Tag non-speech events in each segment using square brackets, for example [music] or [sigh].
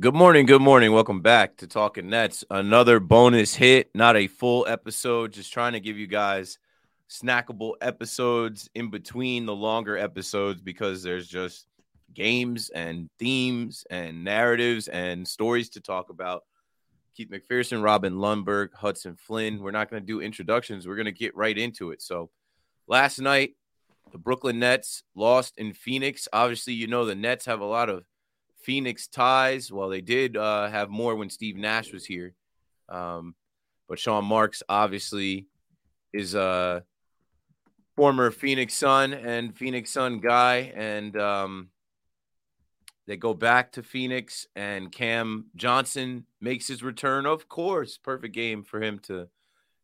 Good morning. Good morning. Welcome back to Talking Nets. Another bonus hit, not a full episode, just trying to give you guys snackable episodes in between the longer episodes because there's just games and themes and narratives and stories to talk about. Keith McPherson, Robin Lundberg, Hudson Flynn. We're not going to do introductions. We're going to get right into it. So, last night, the Brooklyn Nets lost in Phoenix. Obviously, you know the Nets have a lot of Phoenix ties. Well, they did uh, have more when Steve Nash was here. Um, but Sean Marks obviously is a former Phoenix Sun and Phoenix Sun guy. And um, they go back to Phoenix, and Cam Johnson makes his return. Of course, perfect game for him to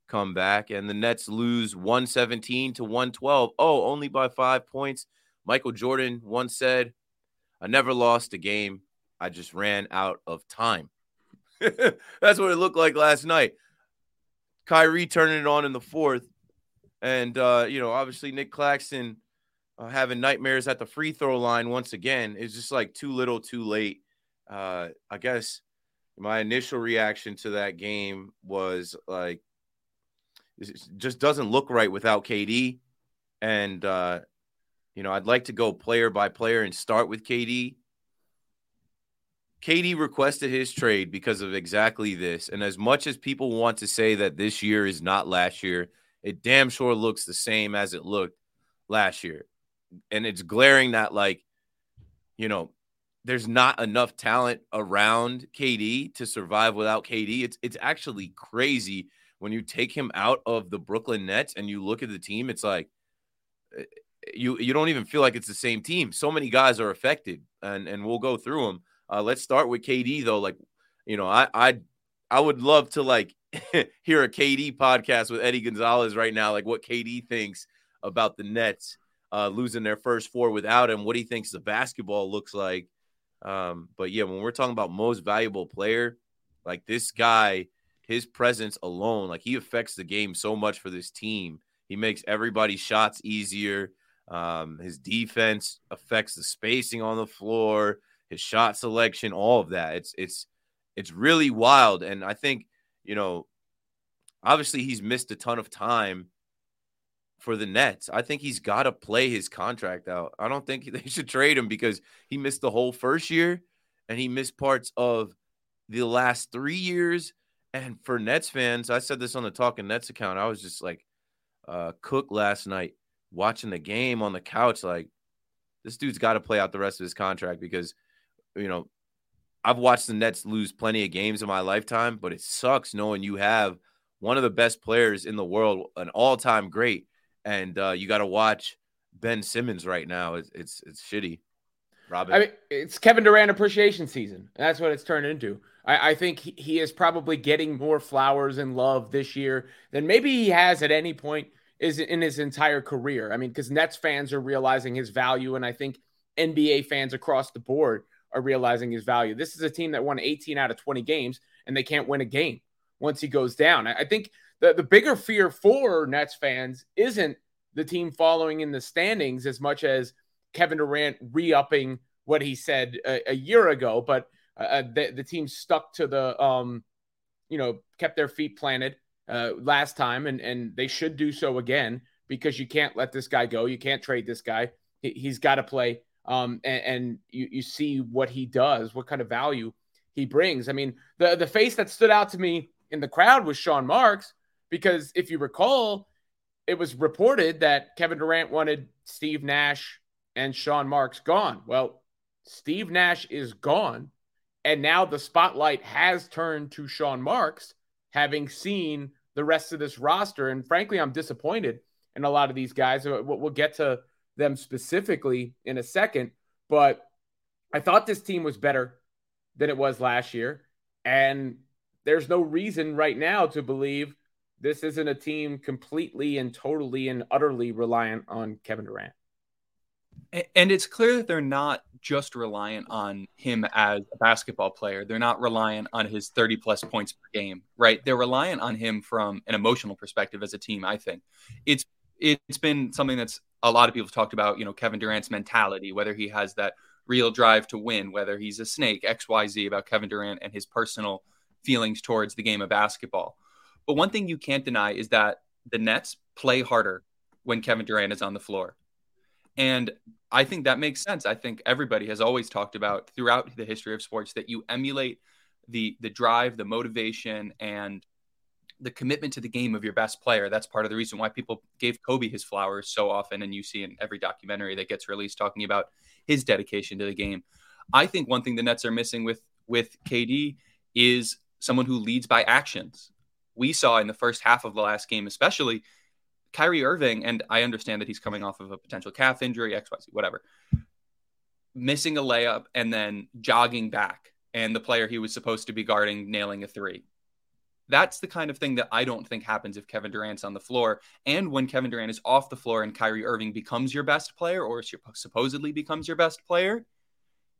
come back. And the Nets lose 117 to 112. Oh, only by five points. Michael Jordan once said, I never lost a game. I just ran out of time. [laughs] That's what it looked like last night. Kyrie turning it on in the fourth. And, uh, you know, obviously Nick Claxton uh, having nightmares at the free throw line once again is just like too little, too late. Uh, I guess my initial reaction to that game was like, it just doesn't look right without KD. And, uh, you know, I'd like to go player by player and start with KD. KD requested his trade because of exactly this. And as much as people want to say that this year is not last year, it damn sure looks the same as it looked last year. And it's glaring that, like, you know, there's not enough talent around KD to survive without KD. It's it's actually crazy when you take him out of the Brooklyn Nets and you look at the team. It's like you you don't even feel like it's the same team. So many guys are affected, and and we'll go through them. Uh, let's start with KD though. Like, you know, I I I would love to like [laughs] hear a KD podcast with Eddie Gonzalez right now, like what KD thinks about the Nets uh, losing their first four without him, what he thinks the basketball looks like. Um, but yeah, when we're talking about most valuable player, like this guy, his presence alone, like he affects the game so much for this team. He makes everybody's shots easier. Um, his defense affects the spacing on the floor, his shot selection, all of that. It's it's it's really wild. And I think, you know, obviously he's missed a ton of time for the Nets. I think he's got to play his contract out. I don't think [laughs] they should trade him because he missed the whole first year and he missed parts of the last three years. And for Nets fans, I said this on the Talking Nets account. I was just like, uh, Cook last night watching the game on the couch, like this dude's got to play out the rest of his contract because, you know, I've watched the Nets lose plenty of games in my lifetime, but it sucks knowing you have one of the best players in the world, an all-time great, and uh, you got to watch Ben Simmons right now. It's it's, it's shitty. Robin, I mean, it's Kevin Durant appreciation season. That's what it's turned into. I, I think he, he is probably getting more flowers and love this year than maybe he has at any point is in his entire career. I mean, because Nets fans are realizing his value, and I think NBA fans across the board are realizing his value. This is a team that won 18 out of 20 games, and they can't win a game once he goes down. I think the, the bigger fear for Nets fans isn't the team following in the standings as much as Kevin Durant re upping what he said a, a year ago, but uh, uh, the, the team stuck to the, um, you know, kept their feet planted uh, last time, and and they should do so again because you can't let this guy go. You can't trade this guy. He, has got to play. Um, and, and you, you see what he does, what kind of value he brings. I mean, the the face that stood out to me in the crowd was Sean Marks because if you recall, it was reported that Kevin Durant wanted Steve Nash and Sean Marks gone. Well, Steve Nash is gone, and now the spotlight has turned to Sean Marks, having seen the rest of this roster. And frankly, I'm disappointed in a lot of these guys. Uh, we'll get to them specifically in a second, but I thought this team was better than it was last year. And there's no reason right now to believe this isn't a team completely and totally and utterly reliant on Kevin Durant. And it's clear that they're not just reliant on him as a basketball player. They're not reliant on his 30 plus points per game, right? They're reliant on him from an emotional perspective as a team, I think. It's it's been something that's a lot of people have talked about, you know, Kevin Durant's mentality, whether he has that real drive to win, whether he's a snake, XYZ about Kevin Durant and his personal feelings towards the game of basketball. But one thing you can't deny is that the Nets play harder when Kevin Durant is on the floor. And I think that makes sense. I think everybody has always talked about throughout the history of sports that you emulate the the drive, the motivation, and the commitment to the game of your best player. That's part of the reason why people gave Kobe his flowers so often, and you see in every documentary that gets released talking about his dedication to the game. I think one thing the Nets are missing with with KD is someone who leads by actions. We saw in the first half of the last game, especially Kyrie Irving, and I understand that he's coming off of a potential calf injury, XYZ, whatever, missing a layup and then jogging back, and the player he was supposed to be guarding nailing a three. That's the kind of thing that I don't think happens if Kevin Durant's on the floor. And when Kevin Durant is off the floor and Kyrie Irving becomes your best player or supposedly becomes your best player,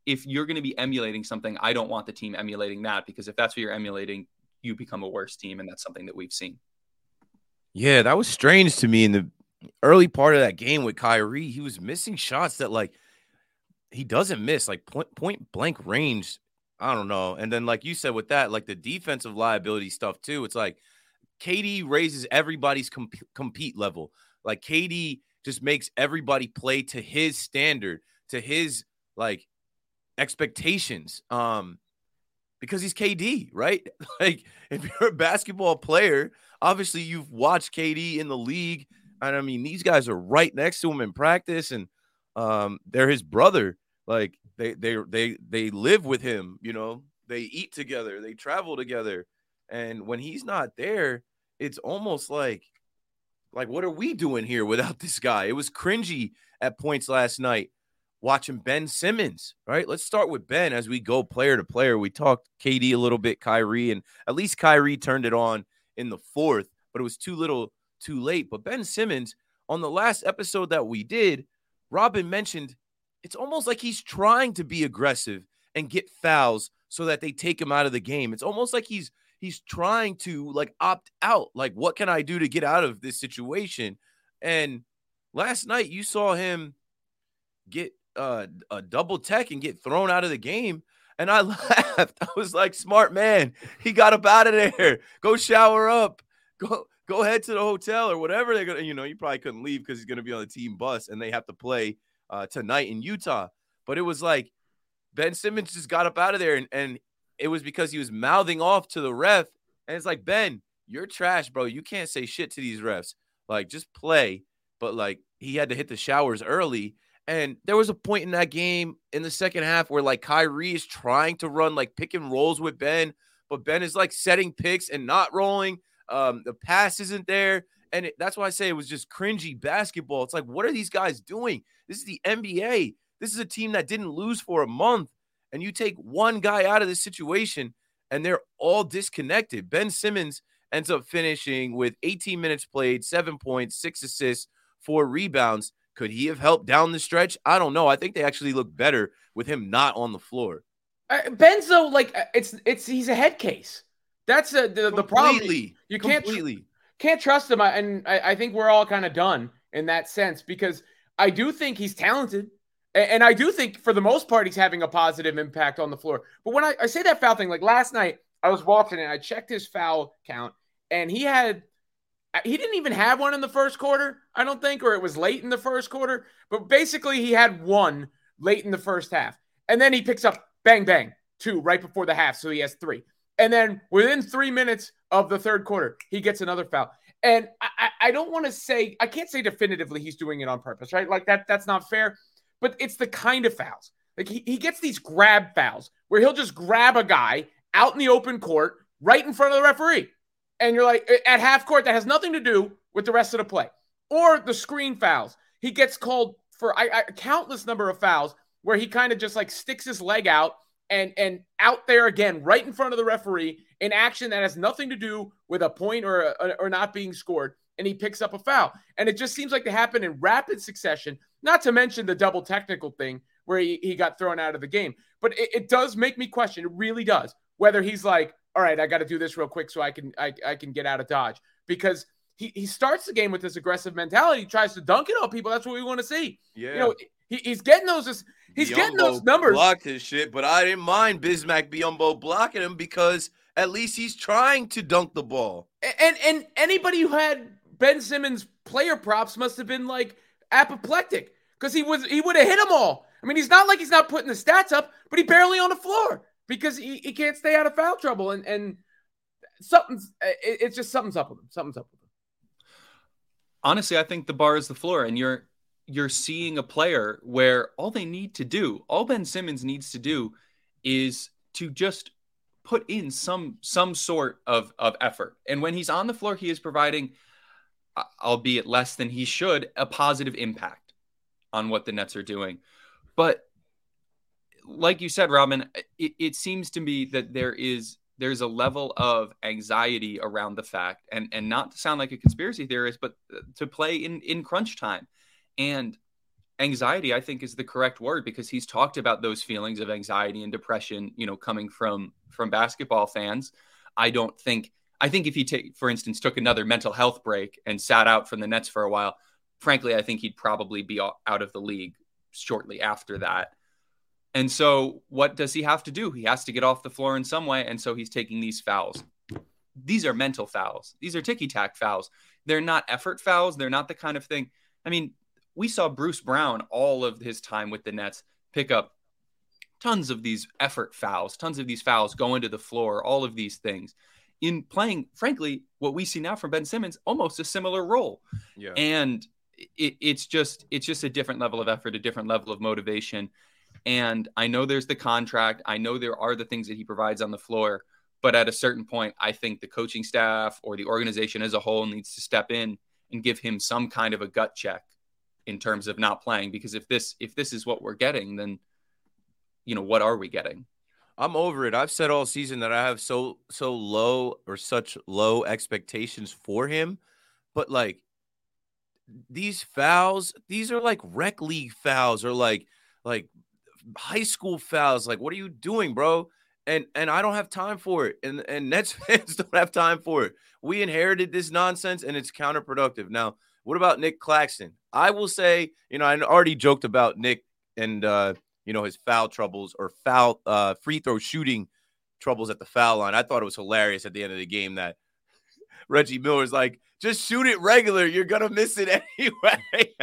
if you're going to be emulating something, I don't want the team emulating that because if that's what you're emulating, you become a worse team. And that's something that we've seen. Yeah, that was strange to me in the early part of that game with Kyrie. He was missing shots that, like, he doesn't miss, like point, point blank range I don't know. And then, like you said, with that, like the defensive liability stuff too, it's like KD raises everybody's comp- compete level. Like KD just makes everybody play to his standard, to his like expectations. Um, because he's KD, right? [laughs] like if you're a basketball player, obviously you've watched KD in the league. And I mean, these guys are right next to him in practice, and um, they're his brother. Like they they they they live with him, you know. They eat together, they travel together. And when he's not there, it's almost like like what are we doing here without [laughs] this guy? It was cringy at points last night watching Ben Simmons, right? Let's start with Ben as we go player to player. We talked KD a little bit, Kyrie, and at least Kyrie turned it on in the fourth, but it was too little too late. But Ben Simmons, on the last episode that we did, Robin mentioned it's almost like he's trying to be aggressive and get fouls so that they take him out of the game. It's almost like he's he's trying to like opt out. Like, what can I do to get out of this situation? And last night you saw him get uh, a double tech and get thrown out of the game. And I [laughs] laughed. I was like, smart man. He got up out of there. Go shower up. Go go head to the hotel or whatever they're gonna, you know, you probably couldn't leave because he's gonna be on the team bus and they have to play uh, tonight in Utah. But it was like Ben Simmons just got up out of there, and, and it was because he was mouthing off to the ref. And it's like, Ben, you're trash, bro. You can't say shit to these refs. Like, just play. But like, he had to hit the showers early. And there was a point in that game in the second half where like Kyrie is trying to run like pick and rolls with Ben, but Ben is like setting picks and not rolling. Um, the pass isn't there. And it, that's why I say it was just cringy basketball. It's like, what are these guys doing? This is the NBA. This is a team that didn't lose for a month. And you take one guy out of this situation and they're all disconnected. Ben Simmons ends up finishing with 18 minutes played, seven points, six assists, four rebounds. Could he have helped down the stretch? I don't know. I think they actually look better with him not on the floor. Uh, Benzo, like uh, it's it's he's a head case. That's a, the, the problem. You can't completely can't trust him. And I, I think we're all kind of done in that sense because I do think he's talented. And I do think for the most part, he's having a positive impact on the floor. But when I, I say that foul thing, like last night, I was watching and I checked his foul count, and he had he didn't even have one in the first quarter, I don't think, or it was late in the first quarter. But basically, he had one late in the first half. And then he picks up bang, bang, two right before the half. So he has three. And then within three minutes of the third quarter, he gets another foul. And I, I don't want to say, I can't say definitively he's doing it on purpose, right? Like that, that's not fair. But it's the kind of fouls. Like he, he gets these grab fouls where he'll just grab a guy out in the open court right in front of the referee. And you're like, at half court, that has nothing to do with the rest of the play. Or the screen fouls. He gets called for a countless number of fouls where he kind of just like sticks his leg out and and out there again, right in front of the referee, in action that has nothing to do with a point or uh, a, or not being scored, and he picks up a foul. And it just seems like they happen in rapid succession. Not to mention the double technical thing where he, he got thrown out of the game. But it, it does make me question. It really does whether he's like, all right, I got to do this real quick so I can I, I can get out of dodge because he, he starts the game with this aggressive mentality. He tries to dunk it on people. That's what we want to see. Yeah. You know, he, he's getting those. He's getting those numbers. Blocked his shit, but I didn't mind Bismack Biyombo blocking him because at least he's trying to dunk the ball. And and anybody who had Ben Simmons player props must have been like apoplectic because he was he would have hit them all. I mean, he's not like he's not putting the stats up, but he barely on the floor because he, he can't stay out of foul trouble. And and something's it, it's just something's up with him. Something's up with him. Honestly, I think the bar is the floor, and you're you're seeing a player where all they need to do, all Ben Simmons needs to do, is to just put in some some sort of of effort. And when he's on the floor, he is providing, albeit less than he should, a positive impact on what the Nets are doing. But like you said, Robin, it, it seems to me that there is there's a level of anxiety around the fact, and and not to sound like a conspiracy theorist, but uh, to play in in crunch time, and anxiety i think is the correct word because he's talked about those feelings of anxiety and depression you know coming from from basketball fans. I don't think i think if he take for instance took another mental health break and sat out from the nets for a while frankly i think he'd probably be out of the league shortly after that and so what does he have to do he has to get off the floor in some way and so he's taking these fouls these are mental fouls these are ticky tack fouls they're not effort fouls they're not the kind of thing i mean we saw Bruce Brown all of his time with the Nets pick up tons of these effort fouls, tons of these fouls go into the floor, all of these things. In playing, frankly, what we see now from Ben Simmons, almost a similar role. Yeah. And it, it's just it's just a different level of effort, a different level of motivation. And I know there's the contract. I know there are the things that he provides on the floor. But at a certain point, I think the coaching staff or the organization as a whole needs to step in and give him some kind of a gut check in terms of not playing because if this if this is what we're getting then you know what are we getting i'm over it i've said all season that i have so so low or such low expectations for him but like these fouls these are like rec league fouls or like like high school fouls like what are you doing bro and and I don't have time for it. And and Nets [laughs] fans don't have time for it. We inherited this nonsense and it's counterproductive. Now, what about Nick Claxton? I will say, you know, I already joked about Nick and uh, you know, his foul troubles or foul uh free throw shooting troubles at the foul line. I thought it was hilarious at the end of the game that [laughs] Reggie Miller's like, just shoot it regular. You're gonna miss it [laughs] anyway.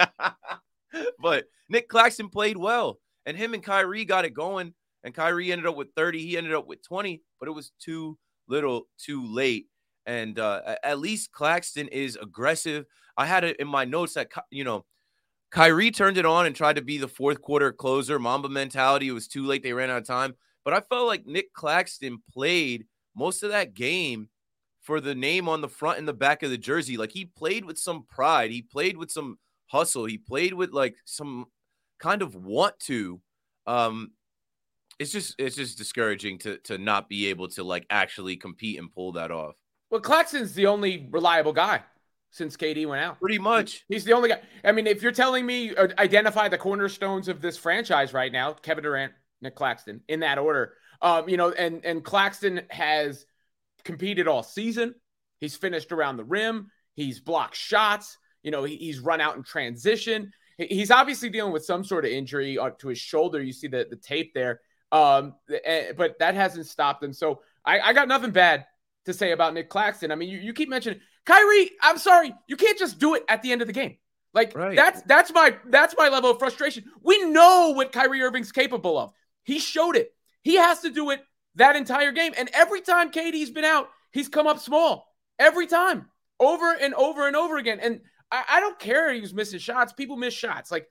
but Nick Claxton played well, and him and Kyrie got it going. And Kyrie ended up with 30. He ended up with 20, but it was too little, too late. And uh, at least Claxton is aggressive. I had it in my notes that you know Kyrie turned it on and tried to be the fourth quarter closer. Mamba mentality. It was too late. They ran out of time. But I felt like Nick Claxton played most of that game for the name on the front and the back of the jersey. Like he played with some pride. He played with some hustle. He played with like some kind of want to. Um, it's just it's just discouraging to to not be able to like actually compete and pull that off. Well, Claxton's the only reliable guy since KD went out. Pretty much. He's the only guy. I mean, if you're telling me uh, identify the cornerstones of this franchise right now, Kevin Durant, Nick Claxton, in that order. Um, you know, and and Claxton has competed all season. He's finished around the rim. He's blocked shots. You know, he, he's run out in transition. He, he's obviously dealing with some sort of injury uh, to his shoulder. You see the the tape there. Um, eh, but that hasn't stopped him. So I, I got nothing bad to say about Nick Claxton. I mean, you, you keep mentioning Kyrie. I'm sorry, you can't just do it at the end of the game. Like right. that's that's my that's my level of frustration. We know what Kyrie Irving's capable of. He showed it. He has to do it that entire game. And every time KD's been out, he's come up small. Every time. Over and over and over again. And I, I don't care he was missing shots. People miss shots. Like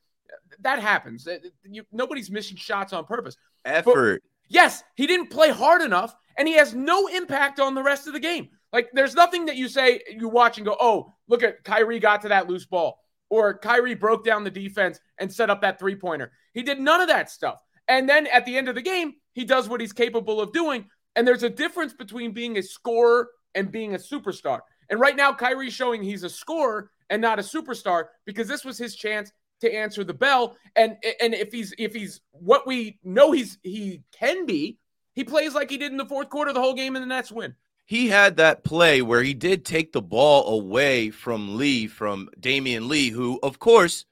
that happens. You, nobody's missing shots on purpose. Effort. But, yes, he didn't play hard enough and he has no impact on the rest of the game. Like there's nothing that you say you watch and go, "Oh, look at Kyrie got to that loose ball." Or Kyrie broke down the defense and set up that three-pointer. He did none of that stuff. And then at the end of the game, he does what he's capable of doing. And there's a difference between being a scorer and being a superstar. And right now, Kyrie's showing he's a scorer and not a superstar because this was his chance to answer the bell. And and if he's if he's what we know he's he can be, he plays like he did in the fourth quarter the whole game and the Nets win. he had that play where he did take the ball away from Lee, from Damion Lee, who, of course,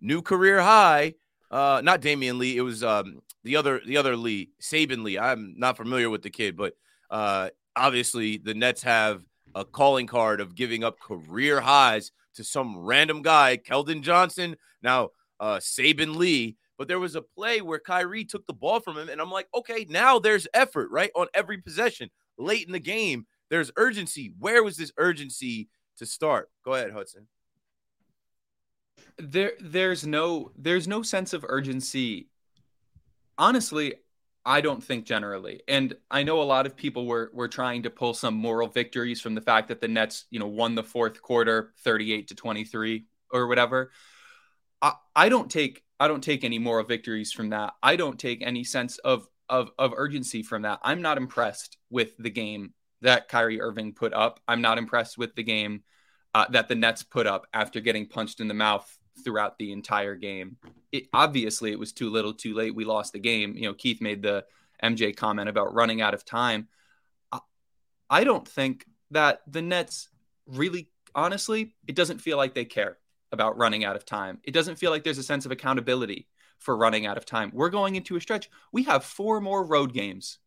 new career high. Uh, not Damion Lee, it was um, the other the other Lee, Saben Lee. I'm not familiar with the kid, but uh, obviously the Nets have a calling card of giving up career highs to some random guy, Keldon Johnson. Now, uh, Saben Lee. But there was a play where Kyrie took the ball from him, and I'm like, okay, now there's effort, right? On every possession late in the game. There's urgency. Where was this urgency to start? Go ahead, Hudson. There there's no there's no sense of urgency. Honestly, I don't think generally. And I know a lot of people were were trying to pull some moral victories from the fact that the Nets, you know, won the fourth quarter 38 to 23 or whatever. I, I don't take I don't take any moral victories from that. I don't take any sense of of of urgency from that. I'm not impressed with the game that Kyrie Irving put up. I'm not impressed with the game uh, that the Nets put up after getting punched in the mouth throughout the entire game. It obviously it was too little, too late. We lost the game. You know, Keith made the MJ comment about running out of time. I, I don't think that the Nets really, honestly, it doesn't feel like they care about running out of time. It doesn't feel like there's a sense of accountability for running out of time. We're going into a stretch. We have four more road games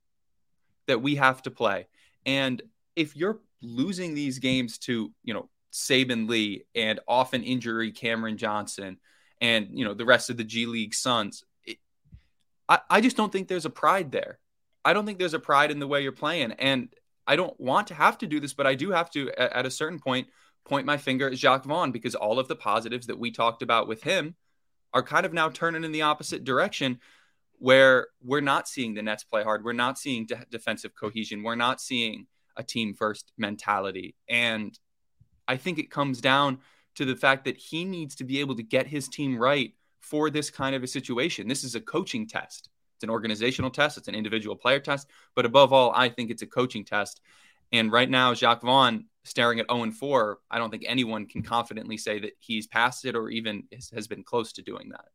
that we have to play. And if you're losing these games to, you know, Saben Lee and often injury Cameron Johnson and, you know, the rest of the G League Suns, it, I, I just don't think there's a pride there. I don't think there's a pride in the way you're playing. And I don't want to have to do this, but I do have to, at, at a certain point, point my finger at Jacque Vaughn because all of the positives that we talked about with him – are kind of now turning in the opposite direction where we're not seeing the Nets play hard. We're not seeing de- defensive cohesion. We're not seeing a team first mentality. And I think it comes down to the fact that he needs to be able to get his team right for this kind of a situation. This is a coaching test. It's an organizational test, it's an individual player test, but above all, I think it's a coaching test. And right now, Jacque Vaughn staring at 0 and 4, I don't think anyone can confidently say that he's passed it or even has been close to doing that.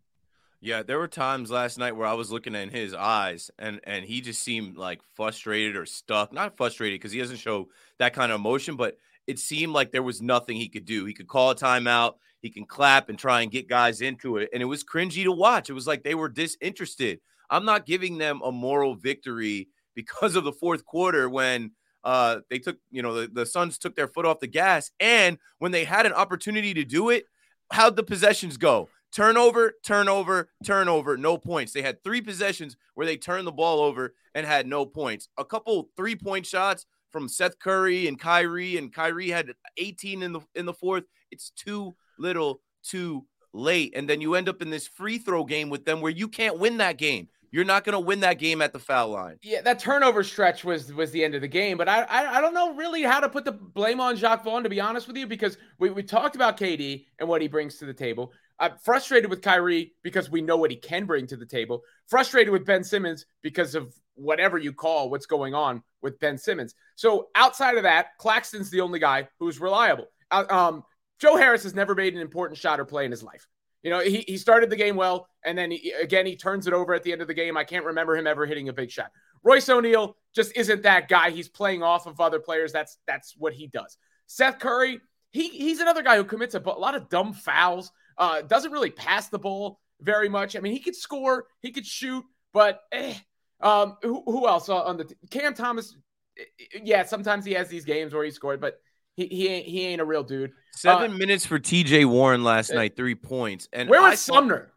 Yeah, there were times last night where I was looking in his eyes and and he just seemed like frustrated or stuck. Not frustrated because he doesn't show that kind of emotion, but it seemed like there was nothing he could do. He could call a timeout, he can clap and try and get guys into it, and it was cringy to watch. It was like they were disinterested. I'm not giving them a moral victory [laughs] because of the fourth quarter when uh, they took, you know, the, the Suns took their foot off the gas. And when they had an opportunity to do it, how'd the possessions go? Turnover, turnover, turnover, no points. They had three possessions where they turned the ball over and had no points. A couple three point shots from Seth Curry and Kyrie, and Kyrie had 18 in the in the fourth. It's too little, too late. And then you end up in this free throw game with them where you can't win that game. You're not going to win that game at the foul line. Yeah, that turnover stretch was was the end of the game. But I, I, I don't know really how to put the blame on Jacque Vaughn to be honest with you because we, we talked about KD and what he brings to the table. I'm frustrated with Kyrie because we know what he can bring to the table. Frustrated with Ben Simmons because of whatever you call what's going on with Ben Simmons. So outside of that, Claxton's the only guy who's reliable. Uh, um, Joe Harris has never made an important shot or play in his life. You know, he, he started the game well, and then he, again, he turns it over at the end of the game. I can't remember him ever hitting a big shot. Royce O'Neal just isn't that guy. He's playing off of other players. That's that's what he does. Seth Curry, he he's another guy who commits a, a lot of dumb fouls. Uh, doesn't really pass the ball very much. I mean, he could score, he could shoot, but eh. Um, who, who else on the Cam Thomas? Eh, eh, yeah, sometimes he has these games where he scored, but he he ain't, he ain't a real dude. Seven uh, minutes for T.J. Warren last uh, night, three points. And where was Sumner?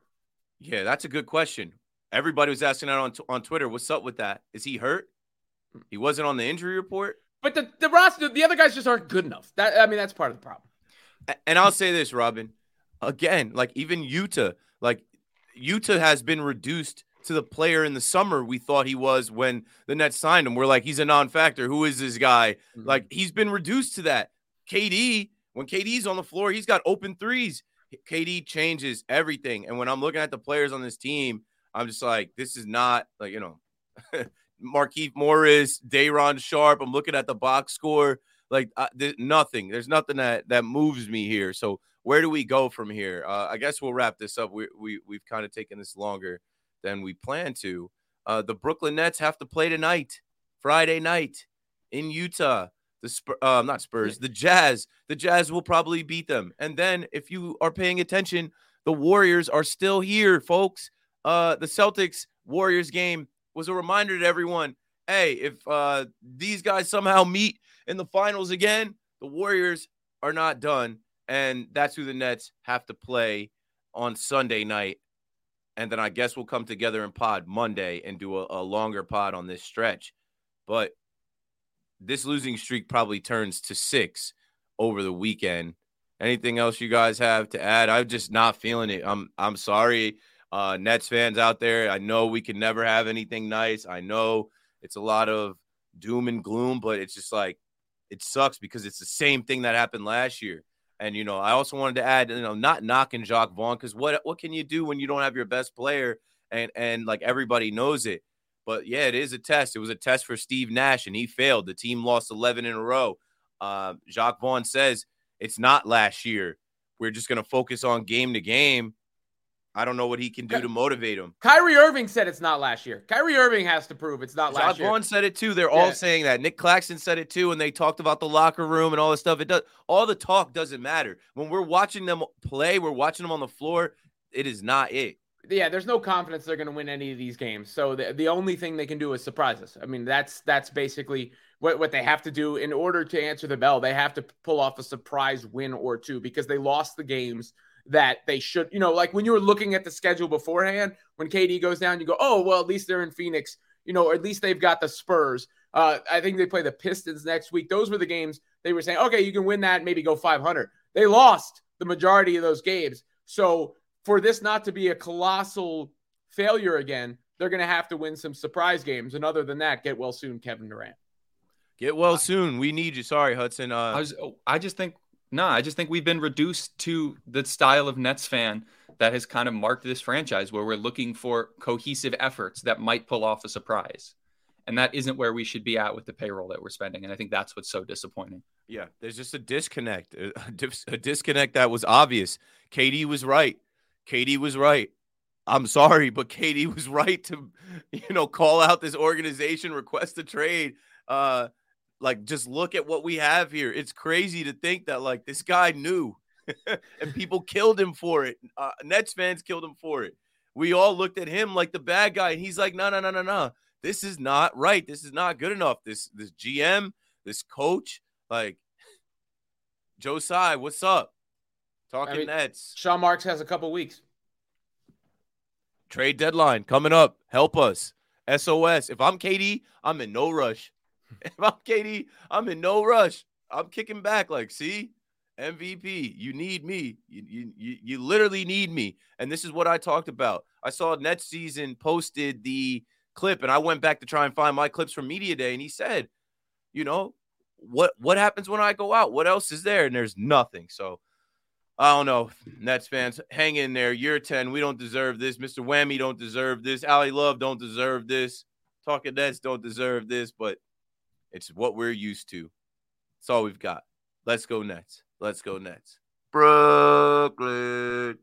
yeah, that's a good question. Everybody was asking that on on Twitter. What's up with that? Is he hurt? He wasn't on the injury report. But the the roster, the other guys just aren't good enough. That I mean, that's part of the problem. And I'll say this, Robin. Again, like even Utah, like Utah has been reduced to the player in the summer we thought he was when the Nets signed him. We're like, he's a non-factor. Who is this guy? Mm-hmm. Like he's been reduced to that. KD when KD's on the floor, he's got open threes. KD changes everything. And when I'm looking at the players on this team, I'm just like, this is not like, you know, [laughs] Markieff Morris, Day'Ron Sharpe. I'm looking at the box score. Like uh, there's nothing. There's nothing that that moves me here. So where do we go from here? Uh, I guess we'll wrap this up. We we we've kind of taken this longer than we plan to. Uh, the Brooklyn Nets have to play tonight, Friday night in Utah. the Spur, uh, not Spurs, the Jazz. The Jazz will probably beat them. And then, if you are paying attention, the Warriors are still here, folks. Uh, the Celtics Warriors game was a reminder to everyone. Hey, if uh, these guys somehow meet in the finals again, the Warriors are not done, and that's who the Nets have to play on Sunday night. And then I guess we'll come together in pod Monday and do a, a longer pod on this stretch. But this losing streak probably turns to six over the weekend. Anything else you guys have to add? I'm just not feeling it. I'm I'm sorry, uh, Nets fans out there. I know we can never have anything nice. I know it's a lot of doom and gloom, but it's just like it sucks because it's the same thing that happened last year. And you know, I also wanted to add, you know, not knocking Jacque Vaughn because what what can you do when you don't have your best player and and like everybody knows it. But yeah, it is a test. It was a test for Steve Nash, and he failed. The team lost 11 in a row. Uh, Jacque Vaughn says it's not last year. We're just going to focus on game to game. I don't know what he can do to motivate him. Kyrie Irving said it's not last year. Kyrie Irving has to prove it's not last year. Vaughn said it too. They're Yeah. all saying that. Nick Claxton said it too, and they talked about the locker room and all this stuff. It does. All the talk doesn't matter when we're watching them play. We're watching them on the floor. It is not it. yeah, there's no confidence they're going to win any of these games. So the, the only thing they can do is surprise us. I mean, that's that's basically what, what they have to do in order to answer the bell. They have to pull off a surprise win or two because they lost the games that they should. You know, like when you were looking at the schedule beforehand, when KD goes down, you go, oh well, at least they're in Phoenix. You know, or at least they've got the Spurs. Uh, I think they play the Pistons next week. Those were the games they were saying, okay, you can win that, maybe go 500. They lost the majority of those games. So for this not to be a colossal failure again, they're going to have to win some surprise games. And other than that, get well soon, Kevin Durant. Get well soon. We need you. Sorry, Hudson. Uh, I was I just think no, I just think we've been reduced to the style of Nets fan that has kind of marked this franchise where we're looking for cohesive efforts that might pull off a surprise. And that isn't where we should be at with the payroll that we're spending. And I think that's what's so disappointing. Yeah, there's just a disconnect, a, dis- a disconnect that was obvious. KD was right. KD was right. I'm sorry, but KD was [laughs] right to, you know, call out this organization, request a trade. Uh, like, just look at what we have here. It's crazy to think that like this guy knew, [laughs] and people killed him for it. Uh, Nets fans killed him for it. We all looked at him like the bad guy, and he's like, no, no, no, no, no. This is not right. This is not good enough. This this GM, this coach, like Joe Tsai, what's up? Talking I mean- Nets. Sean Marks has a couple weeks. Trade deadline coming up. Help us. SOS. If I'm KD, I'm in no rush. [laughs] If I'm KD, I'm in no rush. I'm kicking back like, see, MVP, you need me. You, you, you, literally need me. And this is what I talked about. I saw Nets season posted the clip, and I went back to try and find my clips from Media Day, and he said, you know, what what happens when I go out? What else is there? And there's nothing. So I don't know. Nets fans, hang in there. Year 10, we don't deserve this. Mr. Whammy don't deserve this. Ali Love don't deserve this. Talking Nets don't deserve this, but it's what we're used to. It's all we've got. Let's go Nets. Let's go Nets. Brooklyn.